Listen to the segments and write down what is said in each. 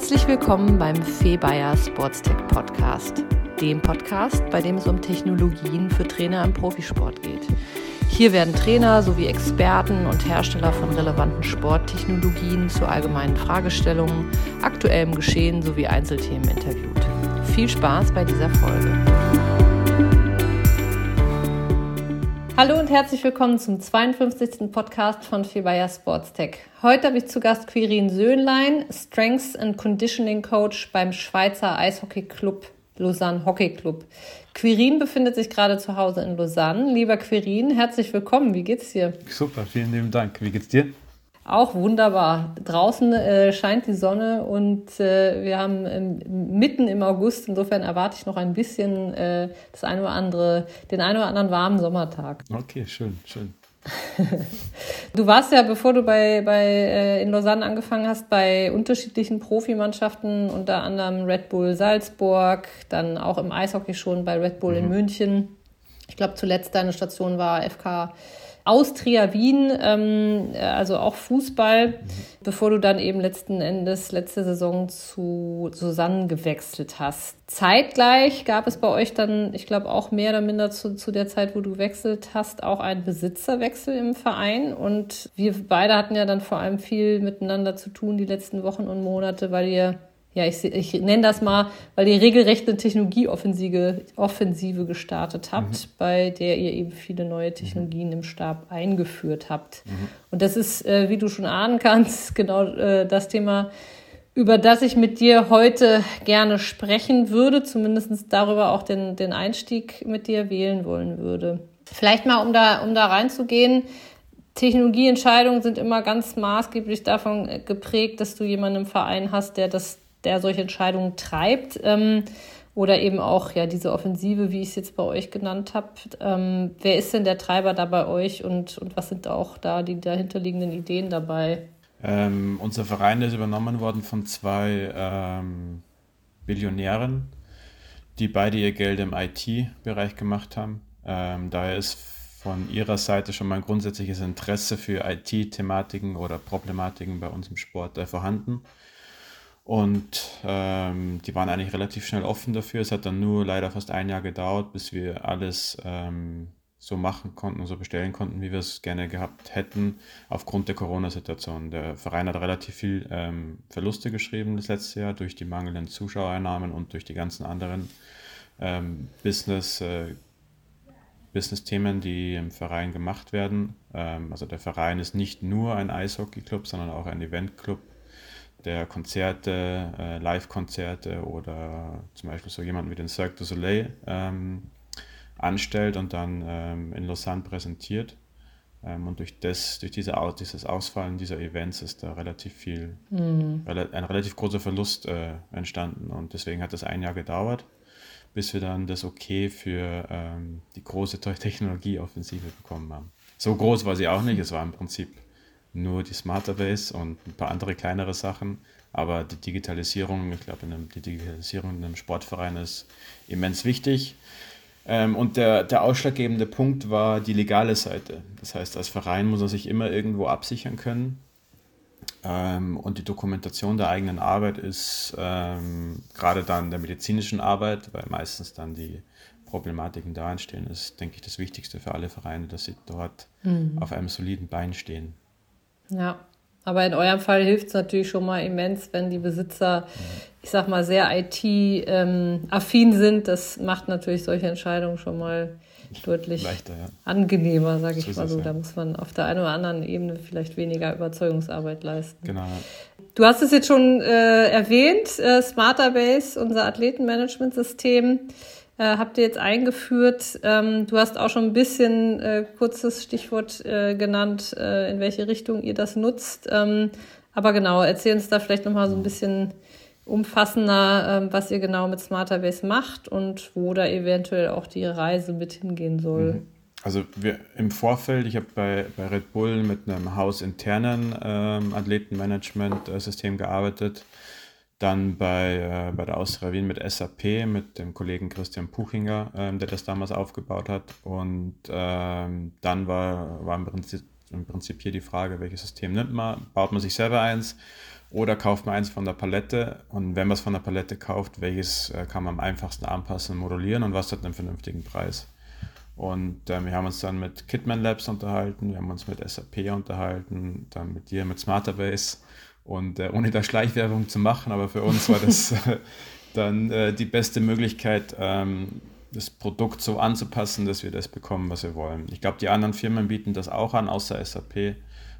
Herzlich willkommen beim Fee Bayer Sportstech Podcast, dem Podcast, bei dem es um Technologien für Trainer im Profisport geht. Hier werden Trainer sowie Experten und Hersteller von relevanten Sporttechnologien zu allgemeinen Fragestellungen, aktuellem Geschehen sowie Einzelthemen interviewt. Viel Spaß bei dieser Folge. Hallo und herzlich willkommen zum 52. Podcast von Fibaya Sports Tech. Heute habe ich zu Gast Quirin Söhnlein, Strengths and Conditioning Coach beim Schweizer Eishockey Club Lausanne Hockey Club. Quirin befindet sich gerade zu Hause in Lausanne. Lieber Quirin, herzlich willkommen. Wie geht's dir? Super, vielen lieben Dank. Wie geht's dir? Auch wunderbar. Draußen äh, scheint die Sonne und äh, wir haben ähm, mitten im August. Insofern erwarte ich noch ein bisschen äh, das eine oder andere, den einen oder anderen warmen Sommertag. Okay, schön, schön. du warst ja, bevor du bei, bei äh, in Lausanne angefangen hast, bei unterschiedlichen Profimannschaften, unter anderem Red Bull Salzburg, dann auch im Eishockey schon bei Red Bull mhm. in München. Ich glaube, zuletzt deine Station war FK Austria Wien, ähm, also auch Fußball, mhm. bevor du dann eben letzten Endes letzte Saison zu Susanne gewechselt hast. Zeitgleich gab es bei euch dann, ich glaube auch mehr oder minder zu, zu der Zeit, wo du gewechselt hast, auch einen Besitzerwechsel im Verein. Und wir beide hatten ja dann vor allem viel miteinander zu tun die letzten Wochen und Monate, weil ihr ja, ich, ich nenne das mal, weil ihr regelrecht eine Technologieoffensive Offensive gestartet habt, mhm. bei der ihr eben viele neue Technologien mhm. im Stab eingeführt habt. Mhm. Und das ist, äh, wie du schon ahnen kannst, genau äh, das Thema, über das ich mit dir heute gerne sprechen würde, zumindest darüber auch den, den Einstieg mit dir wählen wollen würde. Vielleicht mal, um da, um da reinzugehen, Technologieentscheidungen sind immer ganz maßgeblich davon geprägt, dass du jemanden im Verein hast, der das der solche Entscheidungen treibt. Ähm, oder eben auch ja diese Offensive, wie ich es jetzt bei euch genannt habe. Ähm, wer ist denn der Treiber da bei euch und, und was sind auch da die dahinterliegenden Ideen dabei? Ähm, unser Verein ist übernommen worden von zwei ähm, Billionären, die beide ihr Geld im IT-Bereich gemacht haben. Ähm, daher ist von ihrer Seite schon mal ein grundsätzliches Interesse für IT-Thematiken oder Problematiken bei uns im Sport äh, vorhanden. Und ähm, die waren eigentlich relativ schnell offen dafür. Es hat dann nur leider fast ein Jahr gedauert, bis wir alles ähm, so machen konnten und so bestellen konnten, wie wir es gerne gehabt hätten, aufgrund der Corona-Situation. Der Verein hat relativ viel ähm, Verluste geschrieben das letzte Jahr durch die mangelnden Zuschauereinnahmen und durch die ganzen anderen ähm, Business, äh, Business-Themen, die im Verein gemacht werden. Ähm, also der Verein ist nicht nur ein Eishockey-Club, sondern auch ein Event-Club der Konzerte, äh, Live-Konzerte oder zum Beispiel so jemanden wie den Cirque du Soleil ähm, anstellt und dann ähm, in Lausanne präsentiert. Ähm, und durch, das, durch diese, dieses Ausfallen dieser Events ist da relativ viel, mhm. ein relativ großer Verlust äh, entstanden. Und deswegen hat das ein Jahr gedauert, bis wir dann das Okay für ähm, die große Technologieoffensive bekommen haben. So groß war sie auch nicht, es war im Prinzip nur die Smarterbase und ein paar andere kleinere Sachen. Aber die Digitalisierung, ich glaube, die Digitalisierung in einem Sportverein ist immens wichtig. Ähm, und der, der ausschlaggebende Punkt war die legale Seite. Das heißt, als Verein muss er sich immer irgendwo absichern können. Ähm, und die Dokumentation der eigenen Arbeit ist ähm, gerade dann der medizinischen Arbeit, weil meistens dann die Problematiken da entstehen, ist, denke ich, das Wichtigste für alle Vereine, dass sie dort mhm. auf einem soliden Bein stehen. Ja, aber in eurem Fall hilft es natürlich schon mal immens, wenn die Besitzer, ich sag mal, sehr IT-affin ähm, sind. Das macht natürlich solche Entscheidungen schon mal deutlich Leichter, ja. angenehmer, sage ich so mal so. Da muss man auf der einen oder anderen Ebene vielleicht weniger Überzeugungsarbeit leisten. Genau. Du hast es jetzt schon äh, erwähnt, äh, Smarterbase, unser Athletenmanagementsystem. system äh, habt ihr jetzt eingeführt. Ähm, du hast auch schon ein bisschen äh, kurzes Stichwort äh, genannt, äh, in welche Richtung ihr das nutzt. Ähm, aber genau, erzähl uns da vielleicht nochmal so ein bisschen umfassender, ähm, was ihr genau mit Smarterbase macht und wo da eventuell auch die Reise mit hingehen soll. Mhm. Also wir im Vorfeld, ich habe bei, bei Red Bull mit einem hausinternen ähm, Athletenmanagement-System gearbeitet dann bei, äh, bei der Austria Wien mit SAP, mit dem Kollegen Christian Puchinger, ähm, der das damals aufgebaut hat. Und ähm, dann war, war im, Prinzip, im Prinzip hier die Frage, welches System nimmt man? Baut man sich selber eins Oder kauft man eins von der Palette und wenn man es von der Palette kauft, welches äh, kann man am einfachsten anpassen und modulieren und was hat einen vernünftigen Preis? Und äh, wir haben uns dann mit Kitman Labs unterhalten, wir haben uns mit SAP unterhalten, dann mit dir, mit Smarterbase. Und äh, ohne da Schleichwerbung zu machen, aber für uns war das äh, dann äh, die beste Möglichkeit, ähm, das Produkt so anzupassen, dass wir das bekommen, was wir wollen. Ich glaube, die anderen Firmen bieten das auch an, außer SAP,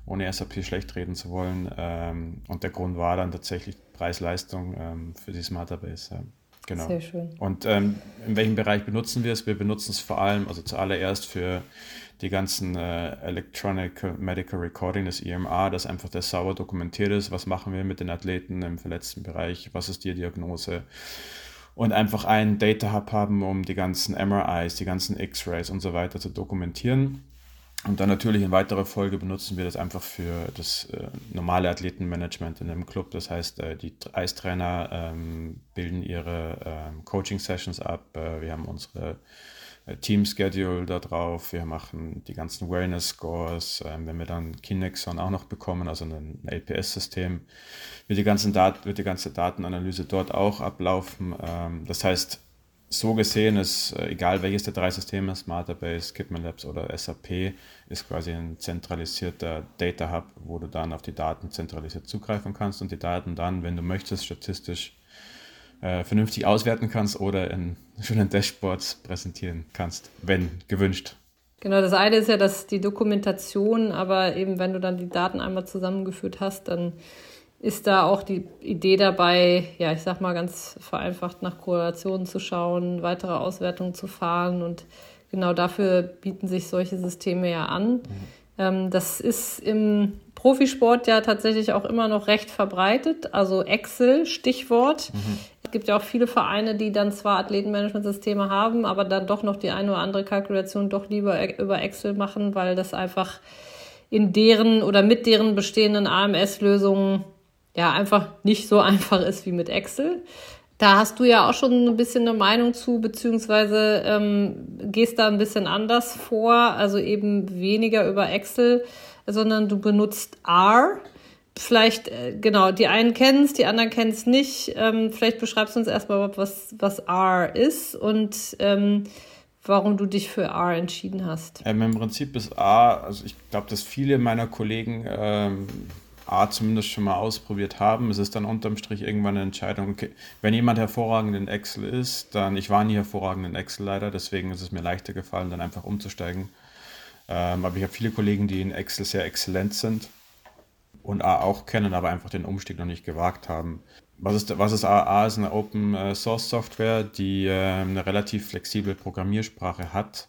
ohne SAP schlecht reden zu wollen. Ähm, und der Grund war dann tatsächlich Preis-Leistung ähm, für die Smarterbase. Ja. Genau. Sehr schön. Und ähm, in welchem Bereich benutzen wir es? Wir benutzen es vor allem, also zuallererst für die ganzen äh, Electronic Medical Recording, das EMA, das einfach das sauber dokumentiert ist. Was machen wir mit den Athleten im verletzten Bereich? Was ist die Diagnose? Und einfach einen Data Hub haben, um die ganzen MRIs, die ganzen X-Rays und so weiter zu dokumentieren. Und dann natürlich in weiterer Folge benutzen wir das einfach für das äh, normale Athletenmanagement in einem Club. Das heißt, äh, die Eistrainer ähm, bilden ihre ähm, Coaching-Sessions ab. Äh, wir haben unsere äh, Team-Schedule da drauf. Wir machen die ganzen Wellness-Scores. Ähm, wenn wir dann Kinexon auch noch bekommen, also ein LPS-System, wird die, ganzen Dat wird die ganze Datenanalyse dort auch ablaufen. Ähm, das heißt, so gesehen ist, äh, egal welches der drei Systeme, Smarterbase, Kidman Labs oder SAP, ist quasi ein zentralisierter Data Hub, wo du dann auf die Daten zentralisiert zugreifen kannst und die Daten dann, wenn du möchtest, statistisch äh, vernünftig auswerten kannst oder in schönen Dashboards präsentieren kannst, wenn gewünscht. Genau, das eine ist ja, dass die Dokumentation, aber eben wenn du dann die Daten einmal zusammengeführt hast, dann ist da auch die Idee dabei, ja, ich sag mal ganz vereinfacht nach Korrelationen zu schauen, weitere Auswertungen zu fahren und genau dafür bieten sich solche Systeme ja an. Mhm. Ähm, das ist im Profisport ja tatsächlich auch immer noch recht verbreitet, also Excel, Stichwort. Mhm. Es gibt ja auch viele Vereine, die dann zwar Athletenmanagementsysteme haben, aber dann doch noch die eine oder andere Kalkulation doch lieber e-, über Excel machen, weil das einfach in deren oder mit deren bestehenden AMS-Lösungen ja einfach nicht so einfach ist wie mit Excel. Da hast du ja auch schon ein bisschen eine Meinung zu, beziehungsweise ähm, gehst da ein bisschen anders vor, also eben weniger über Excel, sondern du benutzt R. Vielleicht, äh, genau, die einen kennen es, die anderen kennen es nicht. Ähm, vielleicht beschreibst du uns erstmal, was, was R ist und ähm, warum du dich für R entschieden hast. Ähm, Im Prinzip ist R, also ich glaube, dass viele meiner Kollegen ähm, A zumindest schon mal ausprobiert haben. Es ist dann unterm Strich irgendwann eine Entscheidung, okay, wenn jemand hervorragend in Excel ist, dann, ich war nie hervorragend in Excel leider, deswegen ist es mir leichter gefallen, dann einfach umzusteigen. Ähm, aber ich habe viele Kollegen, die in Excel sehr exzellent sind und A auch kennen, aber einfach den Umstieg noch nicht gewagt haben. Was ist, was ist A? A ist eine Open äh, Source Software, die äh, eine relativ flexible Programmiersprache hat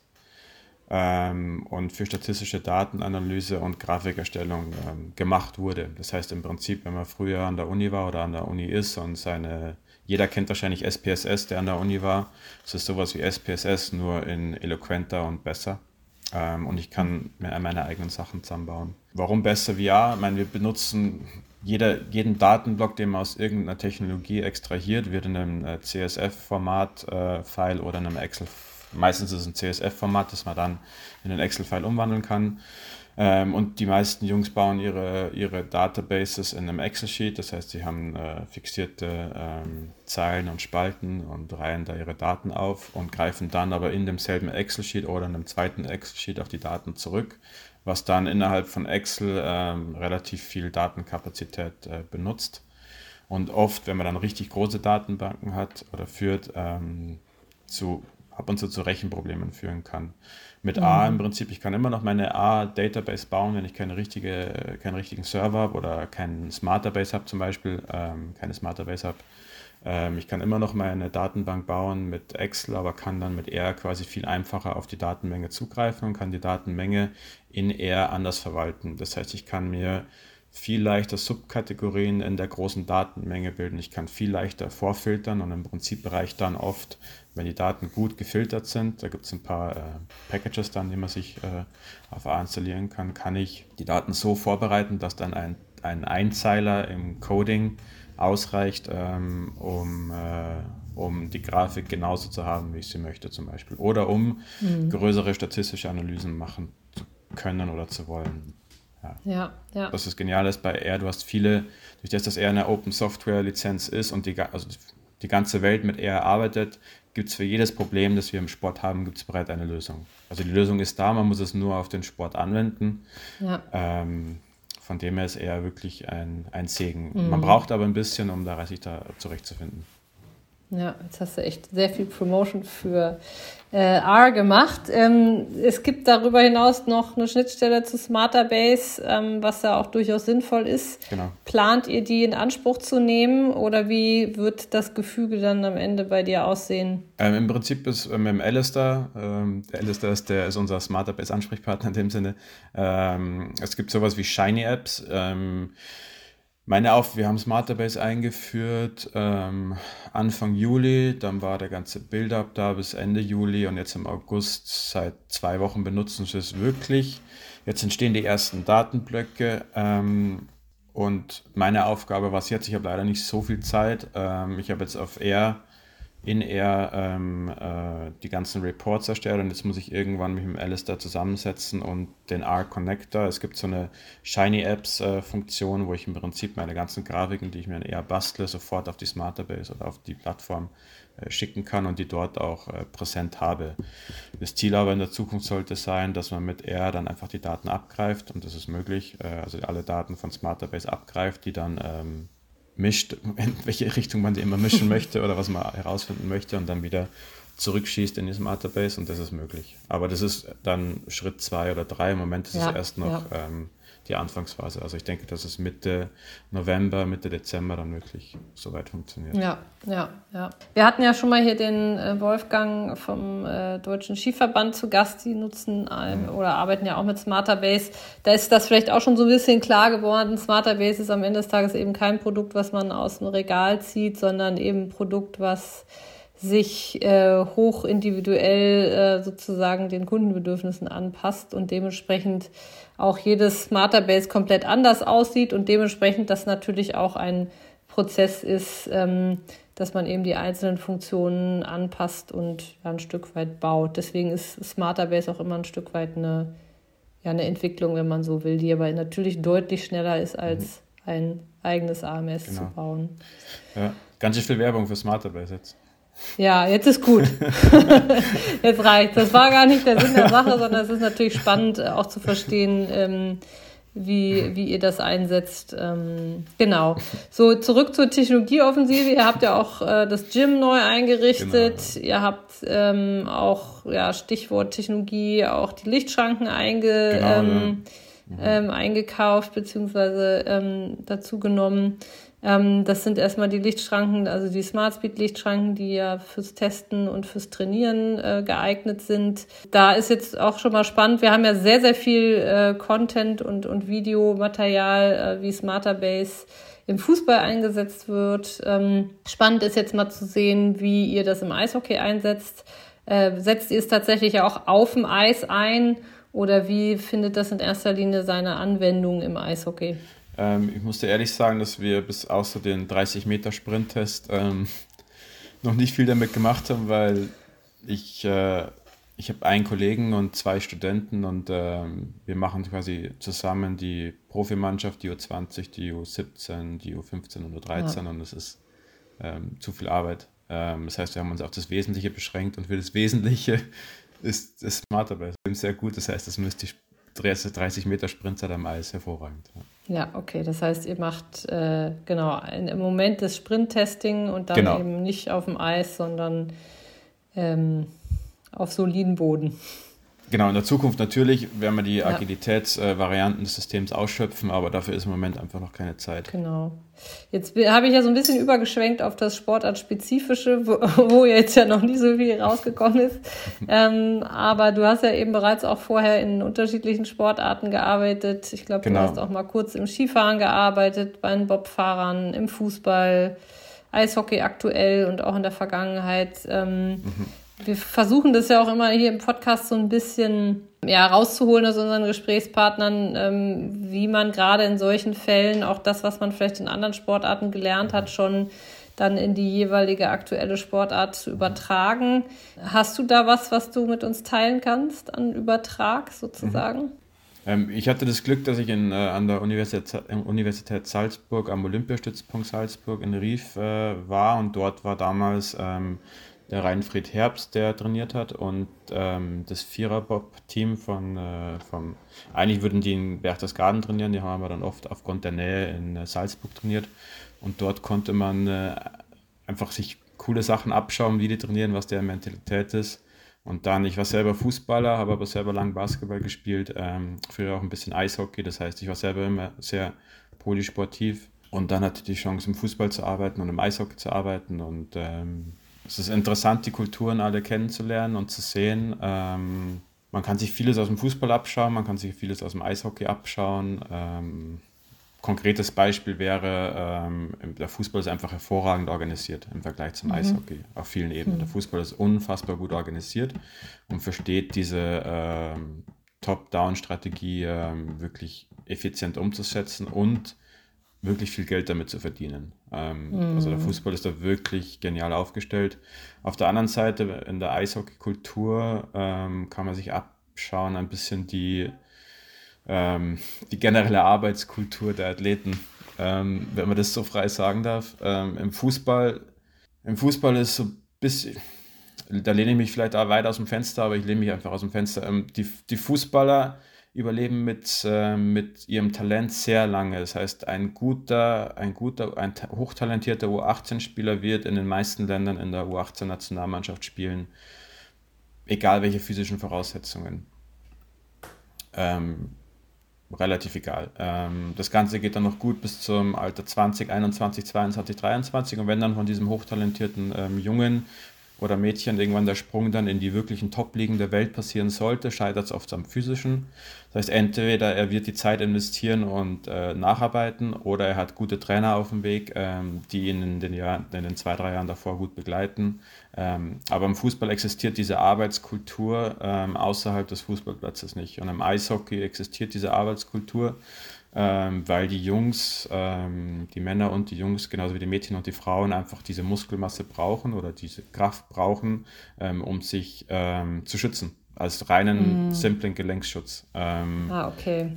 ähm, und für statistische Datenanalyse und Grafikerstellung ähm, gemacht wurde. Das heißt im Prinzip, wenn man früher an der Uni war oder an der Uni ist und seine, jeder kennt wahrscheinlich SPSS, der an der Uni war. Es ist sowas wie SPSS, nur in eloquenter und besser. Ähm, und ich kann mir meine eigenen Sachen zusammenbauen. Warum besser VR? Ich meine, wir benutzen jeder, jeden Datenblock, den man aus irgendeiner Technologie extrahiert, wird in einem äh, CSF-Format-File äh, oder in einem Excel-File Meistens ist es ein CSF-Format, das man dann in einen Excel-File umwandeln kann. Ähm, und die meisten Jungs bauen ihre, ihre Databases in einem Excel-Sheet. Das heißt, sie haben äh, fixierte ähm, Zeilen und Spalten und reihen da ihre Daten auf und greifen dann aber in demselben Excel-Sheet oder in einem zweiten Excel-Sheet auf die Daten zurück, was dann innerhalb von Excel ähm, relativ viel Datenkapazität äh, benutzt. Und oft, wenn man dann richtig große Datenbanken hat oder führt, ähm, zu ab und zu zu Rechenproblemen führen kann. Mit mhm. A im Prinzip, ich kann immer noch meine A-Database bauen, wenn ich keine richtige, keinen richtigen Server habe oder keinen Smarterbase habe zum Beispiel, ähm, keine Smarterbase habe. Ähm, ich kann immer noch meine Datenbank bauen mit Excel, aber kann dann mit R quasi viel einfacher auf die Datenmenge zugreifen und kann die Datenmenge in R anders verwalten. Das heißt, ich kann mir viel leichter Subkategorien in der großen Datenmenge bilden. Ich kann viel leichter vorfiltern und im Prinzip reicht dann oft wenn die Daten gut gefiltert sind, da gibt es ein paar äh, Packages dann, die man sich äh, auf A installieren kann, kann ich die Daten so vorbereiten, dass dann ein, ein Einzeiler im Coding ausreicht, ähm, um, äh, um die Grafik genauso zu haben, wie ich sie möchte zum Beispiel. Oder um mhm. größere statistische Analysen machen zu können oder zu wollen. Ja. ja, ja. Das ist genial ist bei R, du hast viele, durch das das R eine Open Software Lizenz ist und die, also die ganze Welt mit R arbeitet, gibt es für jedes Problem, das wir im Sport haben, gibt es bereits eine Lösung. Also die Lösung ist da, man muss es nur auf den Sport anwenden. Ja. Ähm, von dem her ist er wirklich ein, ein Segen. Mhm. Man braucht aber ein bisschen, um da sich da zurechtzufinden. Ja, jetzt hast du echt sehr viel Promotion für äh, R gemacht. Ähm, es gibt darüber hinaus noch eine Schnittstelle zu Smarterbase, ähm, was ja auch durchaus sinnvoll ist. Genau. Plant ihr die in Anspruch zu nehmen oder wie wird das Gefüge dann am Ende bei dir aussehen? Ähm, Im Prinzip ist äh, mit dem Alistair, ähm, der Alistair ist, der ist unser Smarterbase-Ansprechpartner in dem Sinne. Ähm, es gibt sowas wie Shiny Apps. Meine Auf, wir haben Smarterbase eingeführt ähm, Anfang Juli, dann war der ganze Build-up da bis Ende Juli und jetzt im August seit zwei Wochen benutzen wir es wirklich. Jetzt entstehen die ersten Datenblöcke ähm, und meine Aufgabe war es jetzt, ich habe leider nicht so viel Zeit, ähm, ich habe jetzt auf Air in er ähm, äh, die ganzen Reports erstellt und jetzt muss ich irgendwann mich mit dem Alistair zusammensetzen und den R-Connector. Es gibt so eine Shiny Apps-Funktion, äh, wo ich im Prinzip meine ganzen Grafiken, die ich mir in eher bastle, sofort auf die Smarterbase oder auf die Plattform äh, schicken kann und die dort auch äh, präsent habe. Das Ziel aber in der Zukunft sollte sein, dass man mit R dann einfach die Daten abgreift und das ist möglich, äh, also alle Daten von Smarterbase abgreift, die dann ähm, mischt, in welche Richtung man die immer mischen möchte oder was man herausfinden möchte und dann wieder zurückschießt in diesem Database und das ist möglich. Aber das ist dann Schritt zwei oder drei. Im Moment ist ja, es erst noch ja. ähm, die Anfangsphase. Also ich denke, dass es Mitte November, Mitte Dezember dann wirklich soweit funktioniert. Ja, ja, ja. Wir hatten ja schon mal hier den äh, Wolfgang vom äh, Deutschen Skiverband zu Gast, die nutzen ähm, mhm. oder arbeiten ja auch mit Smarterbase. Da ist das vielleicht auch schon so ein bisschen klar geworden. Smarterbase ist am Ende des Tages eben kein Produkt, was man aus dem Regal zieht, sondern eben ein Produkt, was sich äh, hoch individuell äh, sozusagen den Kundenbedürfnissen anpasst und dementsprechend auch jedes Smarterbase komplett anders aussieht und dementsprechend das natürlich auch ein Prozess ist, ähm, dass man eben die einzelnen Funktionen anpasst und ja, ein Stück weit baut. Deswegen ist Smarterbase auch immer ein Stück weit eine, ja, eine Entwicklung, wenn man so will, die aber natürlich deutlich schneller ist, als mhm. ein eigenes AMS genau. zu bauen. Ja, ganz schön viel Werbung für Smarterbase jetzt. Ja, jetzt ist gut. jetzt reicht. Das war gar nicht der Sinn der Sache, sondern es ist natürlich spannend, äh, auch zu verstehen, ähm, wie, wie ihr das einsetzt. Ähm, genau. So, zurück zur Technologieoffensive. Ihr habt ja auch äh, das Gym neu eingerichtet. Genau. Ihr habt ähm, auch, ja, Stichwort Technologie, auch die Lichtschranken einge, genau, ähm, ja. mhm. eingekauft bzw. ähm, dazu genommen. Ähm, das sind erstmal die Lichtschranken, also die Smart Speed Lichtschranken, die ja fürs Testen und fürs Trainieren äh, geeignet sind. Da ist jetzt auch schon mal spannend. Wir haben ja sehr, sehr viel äh, Content und, und Videomaterial äh, wie Smarter Base im Fußball eingesetzt wird. Ähm, spannend ist jetzt mal zu sehen, wie ihr das im Eishockey einsetzt. Äh, setzt ihr es tatsächlich auch auf dem Eis ein oder wie findet das in erster Linie seine Anwendung im Eishockey? Ähm, ich musste ehrlich sagen, dass wir bis außer den 30 Meter Sprinttest ähm, noch nicht viel damit gemacht haben, weil ich, äh, ich habe einen Kollegen und zwei Studenten und ähm, wir machen quasi zusammen die Profimannschaft, die U20, die U17, die U15 und U13 ja. und es ist ähm, zu viel Arbeit. Ähm, das heißt, wir haben uns auf das Wesentliche beschränkt und für das Wesentliche ist das Smarterbase sehr gut. Das heißt, das müsste ich 30 Meter Sprintzeit am Eis hervorragend. Ja. ja, okay. Das heißt, ihr macht äh, genau im Moment das Sprinttesting und dann genau. eben nicht auf dem Eis, sondern ähm, auf soliden Boden. Genau, in der Zukunft natürlich werden wir die ja. Agilitätsvarianten äh, des Systems ausschöpfen, aber dafür ist im Moment einfach noch keine Zeit. Genau. Jetzt habe ich ja so ein bisschen übergeschwenkt auf das Sportartspezifische, wo, wo jetzt ja noch nicht so viel rausgekommen ist. ähm, aber du hast ja eben bereits auch vorher in unterschiedlichen Sportarten gearbeitet. Ich glaube, genau. du hast auch mal kurz im Skifahren gearbeitet, bei den Bobfahrern, im Fußball, Eishockey aktuell und auch in der Vergangenheit. Ähm, mhm wir versuchen das ja auch immer hier im Podcast so ein bisschen ja, rauszuholen aus unseren Gesprächspartnern, ähm, wie man gerade in solchen Fällen auch das, was man vielleicht in anderen Sportarten gelernt hat, schon dann in die jeweilige aktuelle Sportart zu übertragen. Hast du da was, was du mit uns teilen kannst an Übertrag sozusagen? Ähm, ich hatte das Glück, dass ich in, äh, an der Universität, Universität Salzburg am Olympiastützpunkt Salzburg in Rief äh, war und dort war damals ähm, der Reinfried Herbst, der trainiert hat und ähm, das Vierer-Bob-Team von, äh, vom, eigentlich würden die in Berchtesgaden trainieren, die haben aber dann oft aufgrund der Nähe in äh, Salzburg trainiert und dort konnte man äh, einfach sich coole Sachen abschauen, wie die trainieren, was der Mentalität ist. Und dann, ich war selber Fußballer, habe aber selber lang Basketball gespielt, ähm, früher auch ein bisschen Eishockey, das heißt, ich war selber immer sehr polysportiv und dann hatte ich die Chance, im Fußball zu arbeiten und im Eishockey zu arbeiten und ähm, es ist interessant, die Kulturen alle kennenzulernen und zu sehen. Ähm, man kann sich vieles aus dem Fußball abschauen, man kann sich vieles aus dem Eishockey abschauen. Ähm, konkretes Beispiel wäre, ähm, der Fußball ist einfach hervorragend organisiert im Vergleich zum mhm. Eishockey auf vielen Ebenen. Mhm. Der Fußball ist unfassbar gut organisiert und versteht diese ähm, Top-Down-Strategie ähm, wirklich effizient umzusetzen und wirklich viel Geld damit zu verdienen. Ähm, mhm. Also der Fußball ist da wirklich genial aufgestellt. Auf der anderen Seite, in der Eishockey-Kultur ähm, kann man sich abschauen, ein bisschen die, ähm, die generelle Arbeitskultur der Athleten, ähm, wenn man das so frei sagen darf. Ähm, Im Fußball, im Fußball ist so ein bisschen, da lehne ich mich vielleicht auch weit aus dem Fenster, aber ich lehne mich einfach aus dem Fenster. Ähm, die, die Fußballer überleben mit, äh, mit ihrem Talent sehr lange. Das heißt, ein guter, ein guter, ein hochtalentierter U18-Spieler wird in den meisten Ländern in der U18-Nationalmannschaft spielen, egal welche physischen Voraussetzungen. Ähm, relativ egal. Ähm, das Ganze geht dann noch gut bis zum Alter 20, 21, 22, 23 und wenn dann von diesem hochtalentierten ähm, Jungen oder Mädchen irgendwann der Sprung dann in die wirklichen Top-Ligen der Welt passieren sollte, scheitert es oft am physischen. Das heißt, entweder er wird die Zeit investieren und äh, nacharbeiten oder er hat gute Trainer auf dem Weg, ähm, die ihn in den, Jahr, in den zwei, drei Jahren davor gut begleiten. Ähm, aber im Fußball existiert diese Arbeitskultur ähm, außerhalb des Fußballplatzes nicht. Und im Eishockey existiert diese Arbeitskultur ähm, weil die Jungs, ähm, die Männer und die Jungs, genauso wie die Mädchen und die Frauen, einfach diese Muskelmasse brauchen oder diese Kraft brauchen, ähm, um sich ähm, zu schützen. Als reinen, mm. simplen Gelenkschutz. Ähm, ah, okay.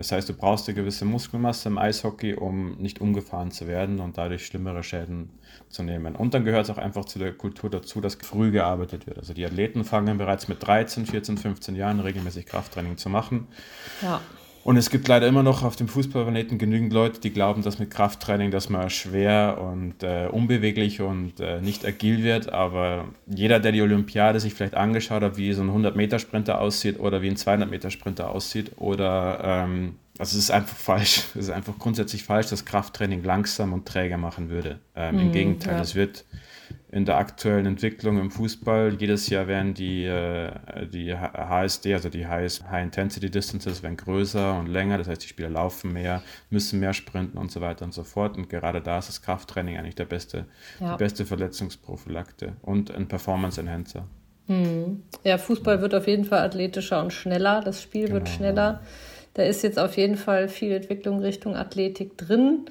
Das heißt, du brauchst eine gewisse Muskelmasse im Eishockey, um nicht umgefahren zu werden und dadurch schlimmere Schäden zu nehmen. Und dann gehört es auch einfach zu der Kultur dazu, dass früh gearbeitet wird. Also die Athleten fangen bereits mit 13, 14, 15 Jahren regelmäßig Krafttraining zu machen. Ja. Und es gibt leider immer noch auf dem Fußballplaneten genügend Leute, die glauben, dass mit Krafttraining, dass man schwer und äh, unbeweglich und äh, nicht agil wird. Aber jeder, der die Olympiade sich vielleicht angeschaut hat, wie so ein 100-Meter-Sprinter aussieht oder wie ein 200-Meter-Sprinter aussieht, oder ähm, also es ist einfach falsch. Es ist einfach grundsätzlich falsch, dass Krafttraining langsam und träger machen würde. Ähm, mhm, Im Gegenteil, es ja. wird in der aktuellen Entwicklung im Fußball. Jedes Jahr werden die, äh, die HSD, also die High, High Intensity Distances, werden größer und länger. Das heißt, die Spieler laufen mehr, müssen mehr sprinten und so weiter und so fort. Und gerade da ist das Krafttraining eigentlich der beste, ja. die beste Verletzungsprophylakte und ein Performance Enhancer. Hm. Ja, Fußball wird auf jeden Fall athletischer und schneller. Das Spiel genau. wird schneller. Da ist jetzt auf jeden Fall viel Entwicklung Richtung Athletik drin.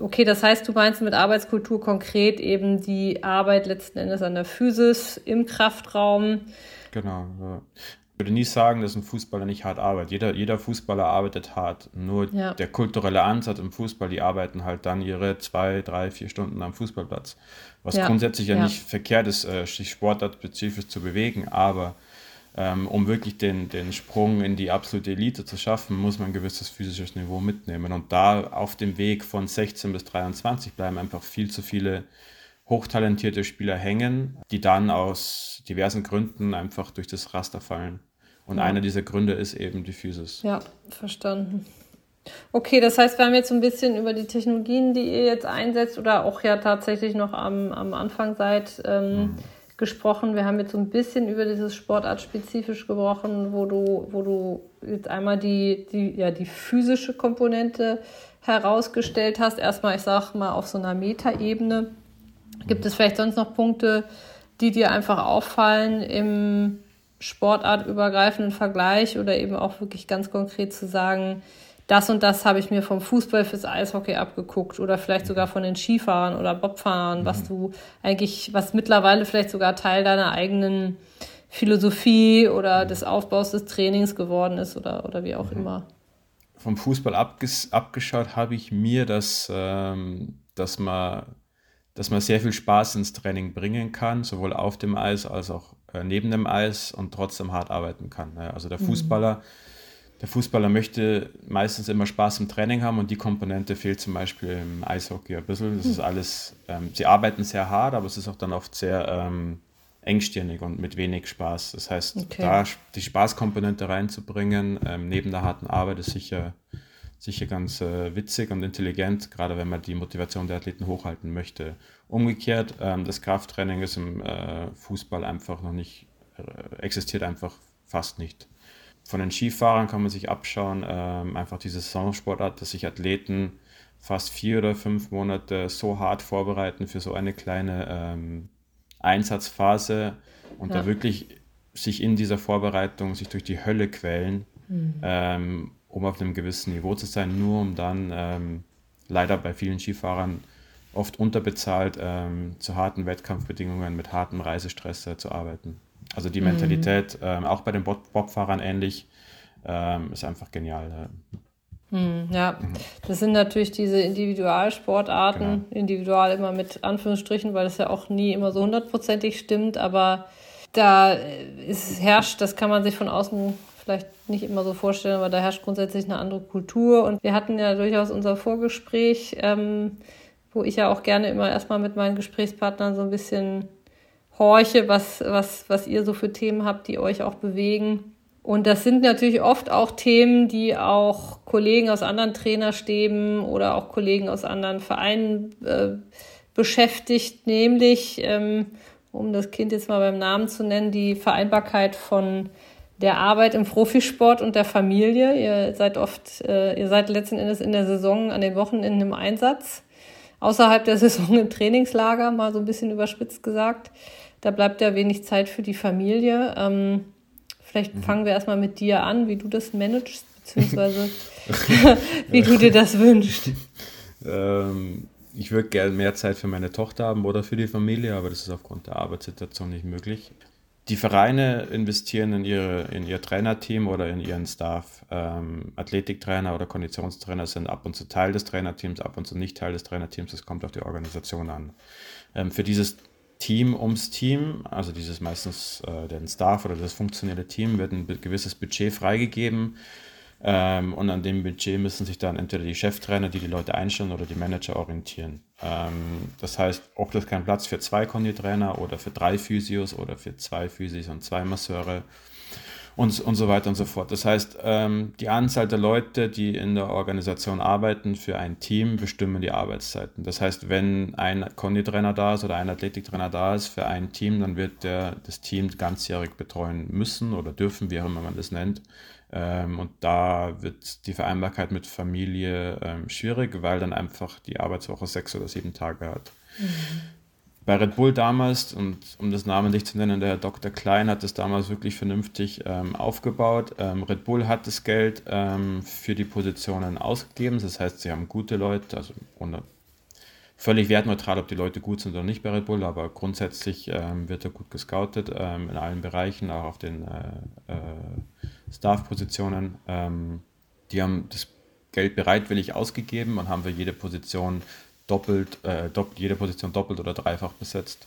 Okay, das heißt, du meinst mit Arbeitskultur konkret eben die Arbeit letzten Endes an der Physis im Kraftraum. Genau. Ja. Ich würde nie sagen, dass ein Fußballer nicht hart arbeitet. Jeder, jeder Fußballer arbeitet hart. Nur ja. der kulturelle Ansatz im Fußball, die arbeiten halt dann ihre zwei, drei, vier Stunden am Fußballplatz. Was ja. grundsätzlich ja, nicht verkehrt ist, äh, sich sportartspezifisch zu bewegen, aber ähm, um wirklich den, den Sprung in die absolute Elite zu schaffen, muss man ein gewisses physisches Niveau mitnehmen. Und da auf dem Weg von 16 bis 23 bleiben einfach viel zu viele hochtalentierte Spieler hängen, die dann aus diversen Gründen einfach durch das Raster fallen. Und ja. einer dieser Gründe ist eben die Physis. Ja, verstanden. Okay, das heißt, wir haben jetzt so ein bisschen über die Technologien, die ihr jetzt einsetzt oder auch ja tatsächlich noch am, am Anfang seid, ähm, mhm gesprochen. Wir haben jetzt so ein bisschen über dieses Sportartspezifisch gesprochen, wo du, wo du jetzt einmal die, die, ja, die physische Komponente herausgestellt hast. Erstmal, ich sag mal, auf so einer Metaebene. Gibt es vielleicht sonst noch Punkte, die dir einfach auffallen im sportartübergreifenden Vergleich oder eben auch wirklich ganz konkret zu sagen, das und das habe ich mir vom Fußball fürs Eishockey abgeguckt oder vielleicht sogar von den Skifahrern oder Bobfahrern, mhm. was du eigentlich, was mittlerweile vielleicht sogar Teil deiner eigenen Philosophie oder des Aufbaus des Trainings geworden ist oder, oder wie auch mhm. immer. Vom Fußball abges abgeschaut habe ich mir, dass, ähm, dass, man, dass man sehr viel Spaß ins Training bringen kann, sowohl auf dem Eis als auch äh, neben dem Eis und trotzdem hart arbeiten kann. Ne? Also der mhm. Fußballer, mhm. Der Fußballer möchte meistens immer Spaß im Training haben und die Komponente fehlt zum Beispiel im Eishockey ein bisschen. Das mhm. ist alles, ähm, sie arbeiten sehr hart, aber es ist auch dann oft sehr ähm, engstirnig und mit wenig Spaß. Das heißt, okay. da die Spaßkomponente reinzubringen, ähm, neben der harten Arbeit, ist sicher, sicher ganz äh, witzig und intelligent, gerade wenn man die Motivation der Athleten hochhalten möchte. Umgekehrt, ähm, das Krafttraining ist im äh, Fußball einfach noch nicht, äh, existiert einfach fast nicht. Von den Skifahrern kann man sich abschauen, ähm, einfach diese Saisonsportart, dass sich Athleten fast vier oder fünf Monate so hart vorbereiten für so eine kleine ähm, Einsatzphase und ja. da wirklich sich in dieser Vorbereitung sich durch die Hölle quälen, mhm. ähm, um auf einem gewissen Niveau zu sein, nur um dann ähm, leider bei vielen Skifahrern oft unterbezahlt ähm, zu harten Wettkampfbedingungen mit hartem Reisestress äh, zu arbeiten. Also die mhm. Mentalität, ähm, auch bei den Bobfahrern ähnlich, ähm, ist einfach genial. Hm, ja, mhm. das sind natürlich diese Individualsportarten, genau. individual immer mit Anführungsstrichen, weil das ja auch nie immer so hundertprozentig stimmt, aber da ist, herrscht, das kann man sich von außen vielleicht nicht immer so vorstellen, aber da herrscht grundsätzlich eine andere Kultur und wir hatten ja durchaus unser Vorgespräch, ähm, wo ich ja auch gerne immer erstmal mit meinen Gesprächspartnern so ein bisschen horche, was, was, was ihr so für Themen habt, die euch auch bewegen. Und das sind natürlich oft auch Themen, die auch Kollegen aus anderen Trainerstäben oder auch Kollegen aus anderen Vereinen äh, beschäftigt, nämlich, ähm, um das Kind jetzt mal beim Namen zu nennen, die Vereinbarkeit von der Arbeit im Profisport und der Familie. Ihr seid oft, äh, ihr seid letzten Endes in der Saison an den Wochenenden im Einsatz, außerhalb der Saison im Trainingslager, mal so ein bisschen überspitzt gesagt. Da bleibt ja wenig Zeit für die Familie. Ähm, Vielleicht mhm. fangen wir erstmal mit dir an, wie du das managst, beziehungsweise wie du dir das wünschst. Ähm, ich würde gerne mehr Zeit für meine Tochter haben oder für die Familie, aber das ist aufgrund der Arbeitssituation nicht möglich. Die Vereine investieren in, ihre, in ihr Trainerteam oder in ihren Staff. Ähm, Athletiktrainer oder Konditionstrainer sind ab und zu Teil des Trainerteams, ab und zu nicht Teil des Trainerteams. Das kommt auf die Organisation an. Ähm, für dieses Team ums Team, also dieses meistens äh, den Staff oder das funktionelle Team, wird ein gewisses Budget freigegeben. Ähm, und an dem Budget müssen sich dann entweder die Cheftrainer, die die Leute einstellen, oder die Manager orientieren. Ähm, das heißt, ob das kein Platz für zwei Konditrainer oder für drei Physios oder für zwei Physios und zwei Masseure und, und so weiter und so fort. Das heißt, ähm, die Anzahl der Leute, die in der Organisation arbeiten für ein Team, bestimmen die Arbeitszeiten. Das heißt, wenn ein Konditrainer da ist oder ein Athletiktrainer da ist für ein Team, dann wird der das Team ganzjährig betreuen müssen oder dürfen, wie auch immer man das nennt. Ähm, und da wird die Vereinbarkeit mit Familie ähm, schwierig, weil dann einfach die Arbeitswoche sechs oder sieben Tage hat. Mhm bei Red Bull damals, und um das namentlich zu nennen, der Herr Dr. Klein hat das damals wirklich vernünftig ähm, aufgebaut. Ähm, Red Bull hat das Geld ähm, für die Positionen ausgegeben. Das heißt, sie haben gute Leute, also ohne, völlig wertneutral, ob die Leute gut sind oder nicht bei Red Bull, aber grundsätzlich ähm, wird er gut gescoutet ähm, in allen Bereichen, auch auf den äh, äh, Staff-Positionen. Ähm, die haben das Geld bereitwillig ausgegeben und haben für jede Position doppelt, äh, dopp jede Position doppelt oder dreifach besetzt.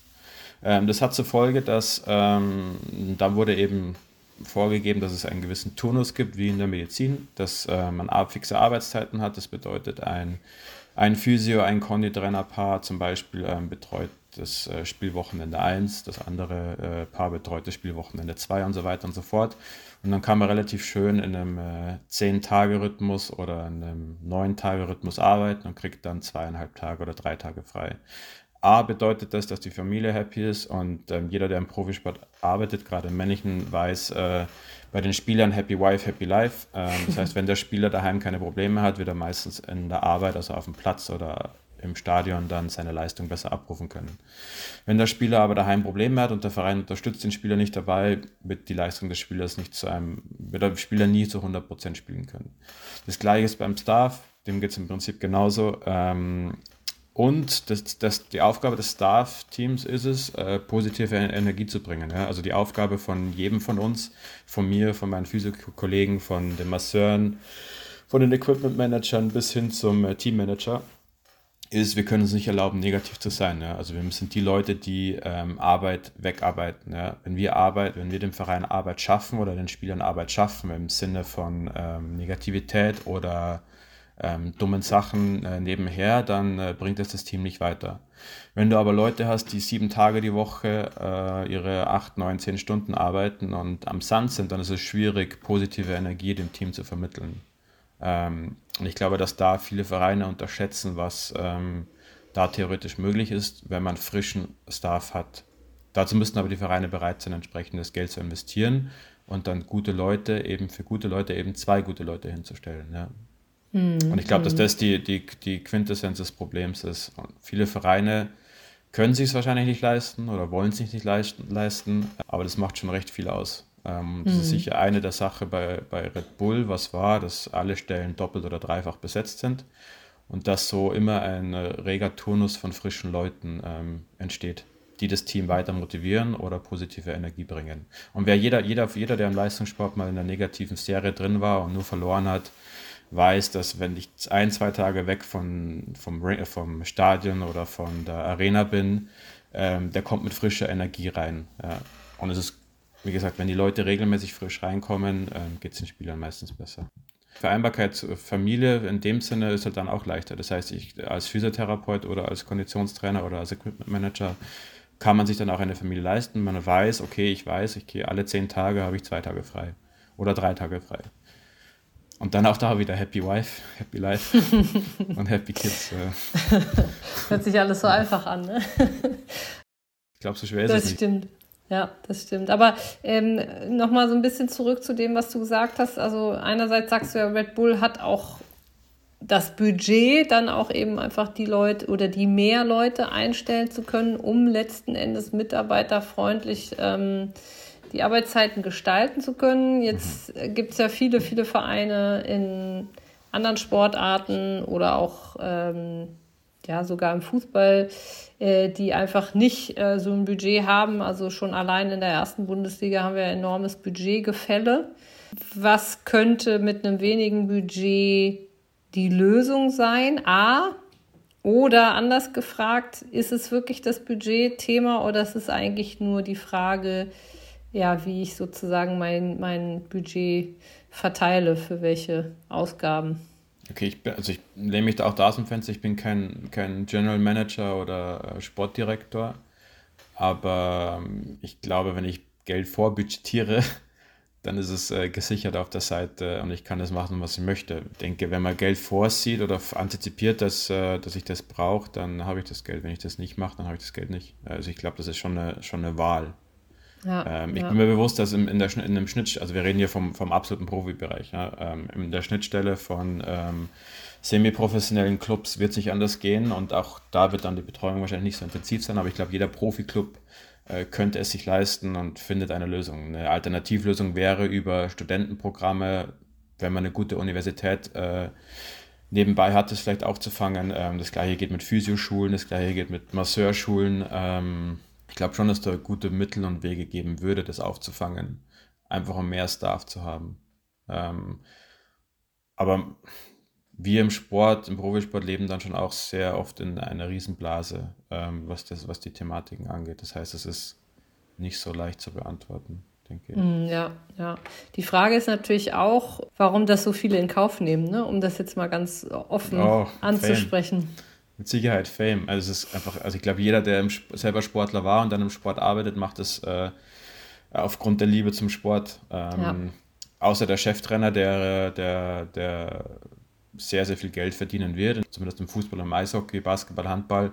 Ähm, das hat zur Folge, dass ähm, da wurde eben vorgegeben, dass es einen gewissen Turnus gibt, wie in der Medizin, dass äh, man fixe Arbeitszeiten hat. Das bedeutet, ein, ein Physio, ein Konditrainerpaar zum Beispiel ähm, betreut das äh, Spielwochenende 1, das andere äh, Paar betreut das Spielwochenende 2 und so weiter und so fort. Und dann kann man relativ schön in einem äh, 10-Tage-Rhythmus oder in einem 9-Tage-Rhythmus arbeiten und kriegt dann zweieinhalb Tage oder drei Tage frei. A bedeutet das, dass die Familie happy ist und ähm, jeder, der im Profisport arbeitet, gerade im Männlichen, weiß, äh, bei den Spielern Happy Wife, Happy Life. Ähm, das heißt, wenn der Spieler daheim keine Probleme hat, wird er meistens in der Arbeit, also auf dem Platz oder im Stadion dann seine Leistung besser abrufen können. Wenn der Spieler aber daheim Probleme hat und der Verein unterstützt den Spieler nicht dabei, wird die Leistung des Spielers nicht zu einem, wird der Spieler nie zu 100% spielen können. Das gleiche ist beim Staff, dem geht es im Prinzip genauso. Ähm, und das, das, die Aufgabe des Staff-Teams ist es, äh, positive Energie zu bringen. Ja? Also die Aufgabe von jedem von uns, von mir, von meinen Physiokollegen, von den Masseuren, von den Equipment-Managern bis hin zum äh, Teammanager, ist, wir können uns nicht erlauben, negativ zu sein. Ja? Also wir sind die Leute, die ähm, Arbeit wegarbeiten. Ja? Wenn wir Arbeit, wenn wir dem Verein Arbeit schaffen oder den Spielern Arbeit schaffen im Sinne von ähm, Negativität oder ähm, dummen Sachen äh, nebenher, dann äh, bringt es das Team nicht weiter. Wenn du aber Leute hast, die sieben Tage die Woche äh, ihre acht, neun, zehn Stunden arbeiten und am Sand sind, dann ist es schwierig, positive Energie dem Team zu vermitteln. Ähm, und ich glaube, dass da viele Vereine unterschätzen, was ähm, da theoretisch möglich ist, wenn man frischen Staff hat. Dazu müssten aber die Vereine bereit sein, entsprechendes Geld zu investieren und dann gute Leute, eben für gute Leute eben zwei gute Leute hinzustellen. Ja. Mhm. Und ich glaube, dass das die, die, die Quintessenz des Problems ist. Und viele Vereine können sich es wahrscheinlich nicht leisten oder wollen es sich nicht leisten, aber das macht schon recht viel aus. Ähm, das mhm. ist sicher eine der Sachen bei, bei Red Bull, was war, dass alle Stellen doppelt oder dreifach besetzt sind und dass so immer ein reger Turnus von frischen Leuten ähm, entsteht, die das Team weiter motivieren oder positive Energie bringen. Und wer jeder, jeder, jeder, der im Leistungssport mal in der negativen Serie drin war und nur verloren hat, weiß, dass wenn ich ein, zwei Tage weg von, vom, vom Stadion oder von der Arena bin, ähm, der kommt mit frischer Energie rein. Ja. Und es ist, wie gesagt, wenn die Leute regelmäßig frisch reinkommen, ähm, geht es den Spielern meistens besser. Vereinbarkeit zur Familie in dem Sinne ist halt dann auch leichter. Das heißt, ich als Physiotherapeut oder als Konditionstrainer oder als Equipment Manager kann man sich dann auch eine Familie leisten. Man weiß, okay, ich weiß, ich gehe alle zehn Tage, habe ich zwei Tage frei oder drei Tage frei. Und dann auch da wieder Happy Wife, Happy Life und Happy Kids. Hört sich alles so einfach an, ne? Ich glaube, so schwer ist das es nicht. Das stimmt. Ja, das stimmt. Aber ähm, nochmal so ein bisschen zurück zu dem, was du gesagt hast. Also einerseits sagst du ja, Red Bull hat auch das Budget, dann auch eben einfach die Leute oder die mehr Leute einstellen zu können, um letzten Endes mitarbeiterfreundlich ähm, die Arbeitszeiten gestalten zu können. Jetzt mhm. gibt es ja viele, viele Vereine in anderen Sportarten oder auch ähm, ja sogar im Fußball, äh, die einfach nicht äh, so ein Budget haben. Also schon allein in der ersten Bundesliga haben wir ein enormes Budgetgefälle. Was könnte mit einem wenigen Budget die Lösung sein? A, oder anders gefragt, ist es wirklich das Budgetthema oder ist es eigentlich nur die Frage, ja, wie ich sozusagen mein, mein Budget verteile für welche Ausgaben. Okay, ich bin, also ich lehne mich da auch da aus dem Fenster, ich bin kein, kein General Manager oder äh, Sportdirektor, aber ähm, ich glaube, wenn ich Geld vorbudgetiere, dann ist es äh, gesichert auf der Seite und ich kann das machen, was ich möchte. Ich denke, wenn man Geld vorsieht oder antizipiert, dass, äh, dass ich das brauche, dann habe ich das Geld. Wenn ich das nicht mache, dann habe ich das Geld nicht. Also ich glaube, das ist schon eine, schon eine Wahl. Ja, ähm, ich ja. bin mir bewusst, dass in, in, der, in dem Schnitt, also wir reden hier vom, vom absoluten Profibereich, ja, ähm, in der Schnittstelle von ähm, semi-professionellen Clubs wird es nicht anders gehen und auch da wird dann die Betreuung wahrscheinlich nicht so intensiv sein, aber ich glaube, jeder Profi-Club äh, könnte es sich leisten und findet eine Lösung. Eine Alternativlösung wäre über Studentenprogramme, wenn man eine gute Universität äh, nebenbei hat, es vielleicht aufzufangen. Ähm, das gleiche geht mit Physioschulen, das gleiche geht mit Masseurschulen. Ich glaube schon, dass da gute Mittel und Wege geben würde, das aufzufangen. Einfach um mehr Staff zu haben. Ähm, aber wir im Sport, im Profisport leben dann schon auch sehr oft in einer Riesenblase, ähm, was, das, was die Thematiken angeht. Das heißt, es ist nicht so leicht zu beantworten, denke ich. Mm, ja, ja. Die Frage ist natürlich auch, warum das so viele in Kauf nehmen, ne? um das jetzt mal ganz offen oh, anzusprechen. Fame mit Sicherheit Fame. Also es ist einfach, also ich glaube, jeder, der selber Sportler war und dann im Sport arbeitet, macht es äh, aufgrund der Liebe zum Sport. Ähm, ja. Außer der Cheftrainer, der, der, der sehr, sehr viel Geld verdienen wird, zumindest im Fußball, im Eishockey, Basketball, Handball.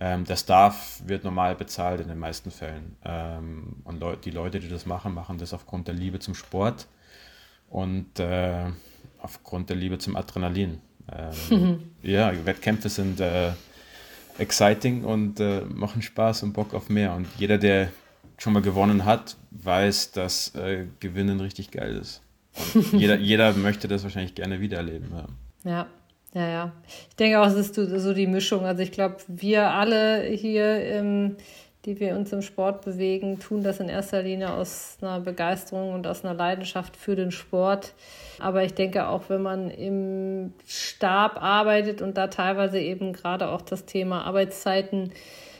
Ähm, der Staff wird normal bezahlt in den meisten Fällen. Ähm, und Le die Leute, die das machen, machen das aufgrund der Liebe zum Sport und äh, aufgrund der Liebe zum Adrenalin. Ähm, ja, Wettkämpfe sind äh, exciting und äh, machen Spaß und Bock auf mehr. Und jeder, der schon mal gewonnen hat, weiß, dass äh, Gewinnen richtig geil ist. Und jeder, jeder möchte das wahrscheinlich gerne wiedererleben. Ja. ja. Ja, ja. Ich denke auch, es ist so die Mischung. Also ich glaube, wir alle hier, ähm, die wir uns im Sport bewegen, tun das in erster Linie aus einer Begeisterung und aus einer Leidenschaft für den Sport. Aber ich denke auch, wenn man im Stab arbeitet und da teilweise eben gerade auch das Thema Arbeitszeiten,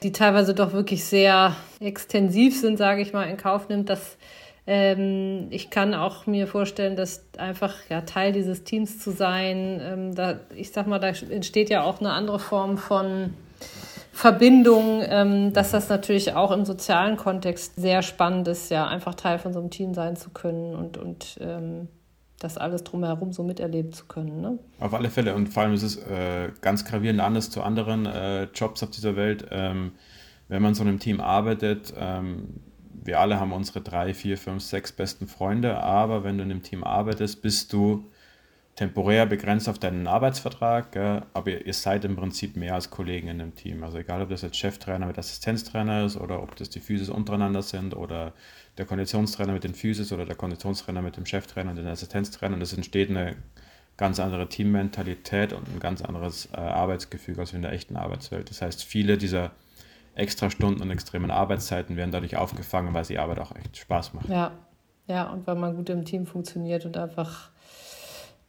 die teilweise doch wirklich sehr extensiv sind, sage ich mal, in Kauf nimmt, dass ähm, ich kann auch mir vorstellen, dass einfach ja, Teil dieses Teams zu sein, ähm, da, ich sag mal, da entsteht ja auch eine andere Form von Verbindung, ähm, dass das natürlich auch im sozialen Kontext sehr spannend ist, ja, einfach Teil von so einem Team sein zu können und, und ähm, das alles drumherum so miterleben zu können. Ne? Auf alle Fälle und vor allem ist es äh, ganz gravierend anders zu anderen äh, Jobs auf dieser Welt. Ähm, wenn man so in einem Team arbeitet, ähm, wir alle haben unsere drei, vier, fünf, sechs besten Freunde, aber wenn du in einem Team arbeitest, bist du temporär begrenzt auf deinen Arbeitsvertrag, gell? aber ihr seid im Prinzip mehr als Kollegen in einem Team. Also egal, ob das jetzt Cheftrainer mit Assistenztrainer ist oder ob das die Physis untereinander sind oder der Konditionstrainer mit den Physis oder der Konditionstrainer mit dem Cheftrainer und den Assistenztrainern. Und es entsteht eine ganz andere Teammentalität und ein ganz anderes äh, Arbeitsgefühl als in der echten Arbeitswelt. Das heißt, viele dieser Extrastunden und extremen Arbeitszeiten werden dadurch aufgefangen, weil die Arbeit auch echt Spaß macht. Ja, ja, und weil man gut im Team funktioniert und einfach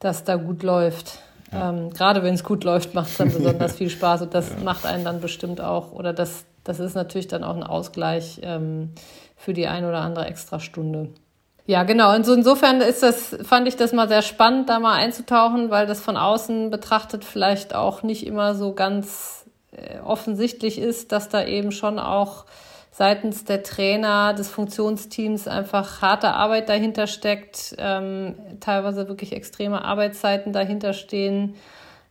das da gut läuft. Ja. Ähm, gerade wenn es gut läuft, macht es dann besonders viel Spaß und das ja. macht einen dann bestimmt auch, oder das, das ist natürlich dann auch ein Ausgleich ähm, für die ein oder andere Extrastunde. Ja, genau. Und so insofern ist das, fand ich das mal sehr spannend, da mal einzutauchen, weil das von außen betrachtet vielleicht auch nicht immer so ganz äh, offensichtlich ist, dass da eben schon auch seitens der Trainer, des Funktionsteams einfach harte Arbeit dahinter steckt, ähm, teilweise wirklich extreme Arbeitszeiten dahinter stehen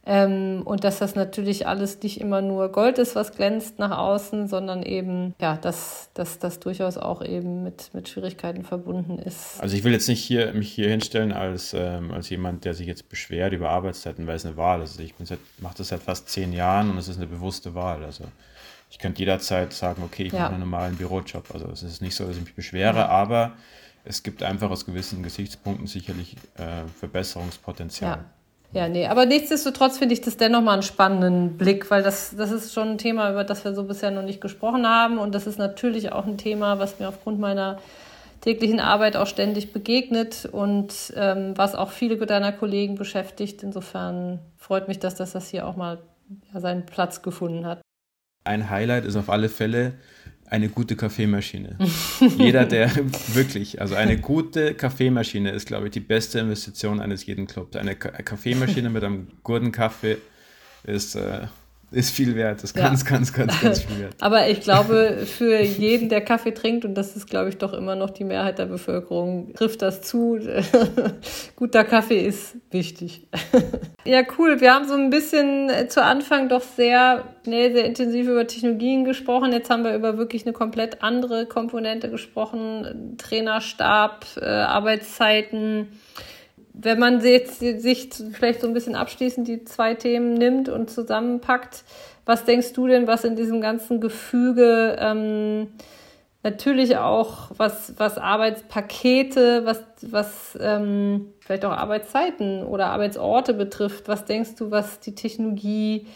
ähm, und dass das natürlich alles nicht immer nur Gold ist, was glänzt nach außen, sondern eben, ja, dass, dass das durchaus auch eben mit, mit Schwierigkeiten verbunden ist. Also ich will jetzt nicht hier, mich hier hinstellen als, ähm, als jemand, der sich jetzt beschwert über Arbeitszeiten, weil es eine Wahl ist. Also ich mache das seit fast zehn Jahren und es ist eine bewusste Wahl. Also ich könnte jederzeit sagen, okay, ich ja. mache einen normalen Bürojob. Also es ist nicht so, dass ich mich beschwere, ja. aber es gibt einfach aus gewissen Gesichtspunkten sicherlich äh, Verbesserungspotenzial. Ja. Ja, nee, aber nichtsdestotrotz finde ich das dennoch mal einen spannenden Blick, weil das, das ist schon ein Thema, über das wir so bisher noch nicht gesprochen haben. Und das ist natürlich auch ein Thema, was mir aufgrund meiner täglichen Arbeit auch ständig begegnet und ähm, was auch viele deiner Kollegen beschäftigt. Insofern freut mich, dass das, das hier auch mal ja, seinen Platz gefunden hat. Ein Highlight ist auf alle Fälle eine gute Kaffeemaschine. Jeder, der wirklich, also eine gute Kaffeemaschine ist, glaube ich, die beste Investition eines jeden Clubs. Eine Kaffeemaschine mit einem guten Kaffee ist äh, ist viel wert. Das ist ja. ganz, ganz, ganz, ganz viel wert. Aber ich glaube, für jeden, der Kaffee trinkt, und das ist, glaube ich, doch immer noch die Mehrheit der Bevölkerung, trifft das zu. Guter Kaffee ist wichtig. ja, cool. Wir haben so ein bisschen zu Anfang doch sehr schnell, sehr intensiv über Technologien gesprochen. Jetzt haben wir über wirklich eine komplett andere Komponente gesprochen. Trainerstab, äh, Arbeitszeiten wenn man jetzt sich vielleicht so ein bisschen abschließend die zwei Themen nimmt und zusammenpackt, was denkst du denn, was in diesem ganzen Gefüge ähm, natürlich auch was, was Arbeitspakete, was, was ähm, vielleicht auch Arbeitszeiten oder Arbeitsorte betrifft, was denkst du, was die Technologie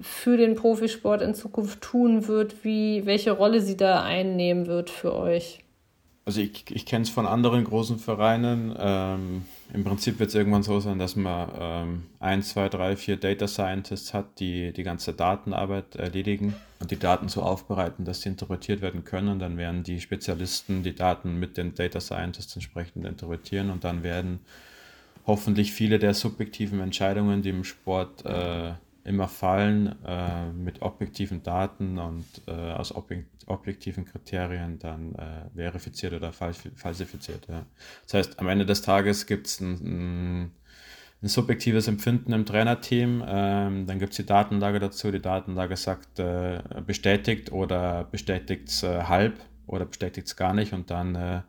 für den Profisport in Zukunft tun wird, wie, welche Rolle sie da einnehmen wird für euch? Also ich, ich kenne es von anderen großen Vereinen. Ähm, Im Prinzip wird es irgendwann so sein, dass man ähm, ein, zwei, drei, vier Data Scientists hat, die die ganze Datenarbeit erledigen und die Daten so aufbereiten, dass sie interpretiert werden können. Dann werden die Spezialisten die Daten mit den Data Scientists entsprechend interpretieren und dann werden hoffentlich viele der subjektiven Entscheidungen, die im Sport äh, immer fallen, äh, mit objektiven Daten und äh, aus objek objektiven Kriterien dann äh, verifiziert oder falsifiziert. Ja. Das heißt, am Ende des Tages gibt es ein, ein, ein, subjektives Empfinden im Trainerteam, ähm, dann gibt es die Datenlage dazu, die Datenlage sagt äh, bestätigt oder bestätigt es äh, halb oder bestätigt es gar nicht und dann äh,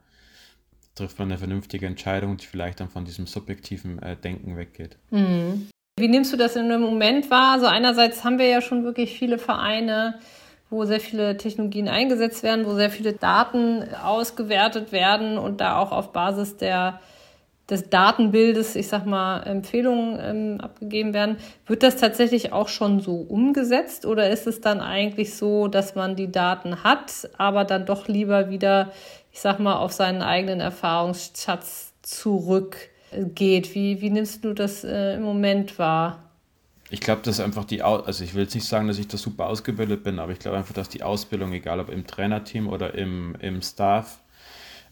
trifft man eine vernünftige Entscheidung, die vielleicht dann von diesem subjektiven Denken weggeht. Mhm. Wie nimmst du das in einem Moment wahr? Also einerseits haben wir ja schon wirklich viele Vereine, wo sehr viele Technologien eingesetzt werden, wo sehr viele Daten ausgewertet werden und da auch auf Basis der des Datenbildes, ich sag mal, Empfehlungen ähm, abgegeben werden. Wird das tatsächlich auch schon so umgesetzt oder ist es dann eigentlich so, dass man die Daten hat, aber dann doch lieber wieder, ich sag mal, auf seinen eigenen Erfahrungsschatz zurückgeht? Wie, wie nimmst du das äh, im Moment wahr? Ich glaube, dass einfach die, also ich will jetzt nicht sagen, dass ich da super ausgebildet bin, aber ich glaube einfach, dass die Ausbildung, egal ob im Trainerteam oder im, im Staff,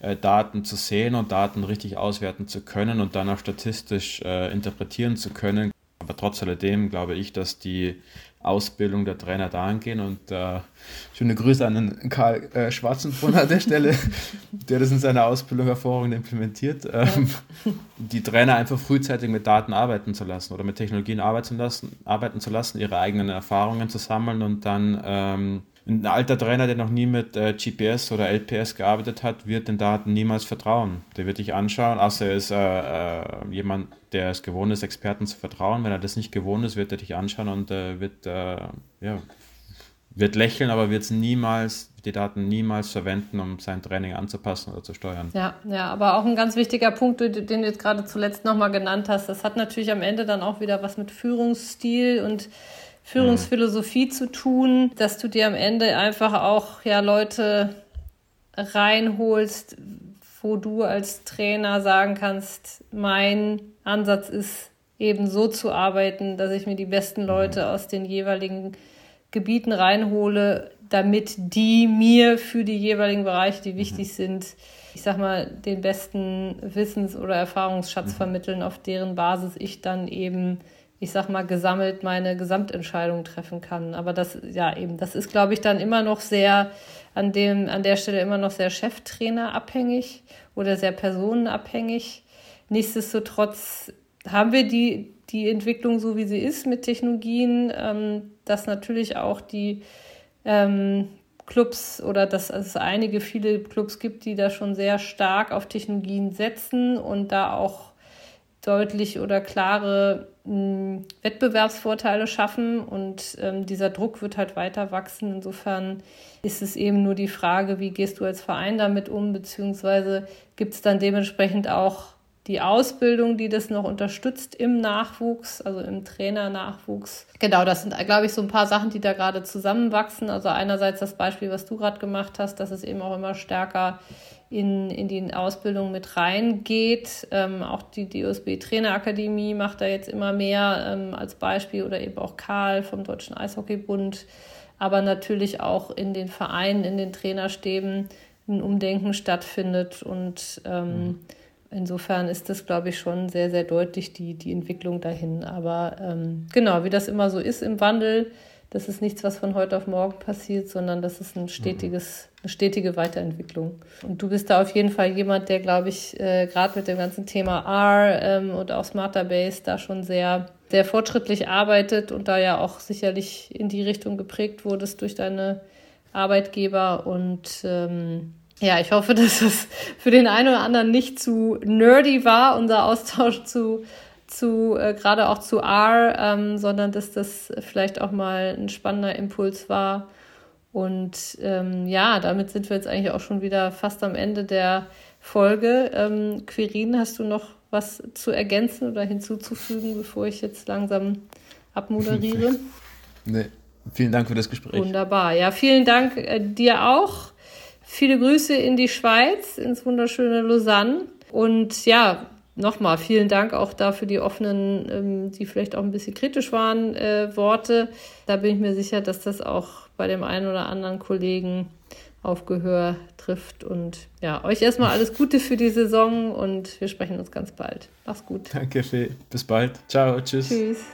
äh, Daten zu sehen und Daten richtig auswerten zu können und dann auch statistisch äh, interpretieren zu können. Aber trotz alledem glaube ich, dass die Ausbildung der Trainer da angehen und äh, schöne Grüße an den Karl äh, Schwarzenbrunn an der Stelle, der das in seiner Ausbildung hervorragend implementiert, ähm, die Trainer einfach frühzeitig mit Daten arbeiten zu lassen oder mit Technologien arbeiten, lassen, arbeiten zu lassen, ihre eigenen Erfahrungen zu sammeln und dann ähm, ein alter Trainer, der noch nie mit äh, GPS oder LPS gearbeitet hat, wird den Daten niemals vertrauen. Der wird dich anschauen, außer er ist äh, äh, jemand, der es gewohnt ist, Experten zu vertrauen. Wenn er das nicht gewohnt ist, wird er dich anschauen und äh, wird, äh, ja, wird lächeln, aber wird niemals, die Daten niemals verwenden, um sein Training anzupassen oder zu steuern. Ja, ja, aber auch ein ganz wichtiger Punkt, den du jetzt gerade zuletzt nochmal genannt hast, das hat natürlich am Ende dann auch wieder was mit Führungsstil und Führungsphilosophie mhm. zu tun, dass du dir am Ende einfach auch ja Leute reinholst, wo du als Trainer sagen kannst, mein Ansatz ist eben so zu arbeiten, dass ich mir die besten mhm. Leute aus den jeweiligen Gebieten reinhole, damit die mir für die jeweiligen Bereiche, die wichtig mhm. sind, ich sag mal, den besten Wissens- oder Erfahrungsschatz vermitteln, auf deren Basis ich dann eben ich sag mal, gesammelt meine Gesamtentscheidung treffen kann. Aber das, ja, eben, das ist, glaube ich, dann immer noch sehr, an dem, an der Stelle immer noch sehr Cheftrainer abhängig oder sehr personenabhängig. Nichtsdestotrotz haben wir die, die Entwicklung so, wie sie ist mit Technologien, ähm, dass natürlich auch die ähm, Clubs oder dass es einige, viele Clubs gibt, die da schon sehr stark auf Technologien setzen und da auch deutlich oder klare mh, Wettbewerbsvorteile schaffen und ähm, dieser Druck wird halt weiter wachsen. Insofern ist es eben nur die Frage, wie gehst du als Verein damit um, beziehungsweise gibt es dann dementsprechend auch die Ausbildung, die das noch unterstützt im Nachwuchs, also im Trainernachwuchs. Genau, das sind, glaube ich, so ein paar Sachen, die da gerade zusammenwachsen. Also einerseits das Beispiel, was du gerade gemacht hast, dass es eben auch immer stärker in, in die Ausbildung mit reingeht. Ähm, auch die DOSB Trainerakademie macht da jetzt immer mehr ähm, als Beispiel oder eben auch Karl vom Deutschen Eishockeybund. Aber natürlich auch in den Vereinen, in den Trainerstäben ein Umdenken stattfindet. Und ähm, mhm. insofern ist das, glaube ich, schon sehr, sehr deutlich die, die Entwicklung dahin. Aber ähm, genau, wie das immer so ist im Wandel, das ist nichts, was von heute auf morgen passiert, sondern das ist ein stetiges, eine stetige Weiterentwicklung. Und du bist da auf jeden Fall jemand, der, glaube ich, äh, gerade mit dem ganzen Thema R ähm, und auch Smarter Base da schon sehr, sehr fortschrittlich arbeitet und da ja auch sicherlich in die Richtung geprägt wurdest durch deine Arbeitgeber. Und ähm, ja, ich hoffe, dass es für den einen oder anderen nicht zu nerdy war, unser Austausch zu zu, äh, gerade auch zu R, ähm, sondern dass das vielleicht auch mal ein spannender Impuls war. Und ähm, ja, damit sind wir jetzt eigentlich auch schon wieder fast am Ende der Folge. Ähm, Quirin, hast du noch was zu ergänzen oder hinzuzufügen, bevor ich jetzt langsam abmoderiere? nee, vielen Dank für das Gespräch. Wunderbar. Ja, vielen Dank äh, dir auch. Viele Grüße in die Schweiz, ins wunderschöne Lausanne. Und ja, nochmal vielen Dank auch dafür die offenen, ähm, die vielleicht auch ein bisschen kritisch waren, äh, Worte. Da bin ich mir sicher, dass das auch bei dem einen oder anderen Kollegen auf Gehör trifft. Und ja, euch erstmal alles Gute für die Saison und wir sprechen uns ganz bald. Mach's gut. Danke, Fee. Bis bald. Ciao. Tschüss. Tschüss.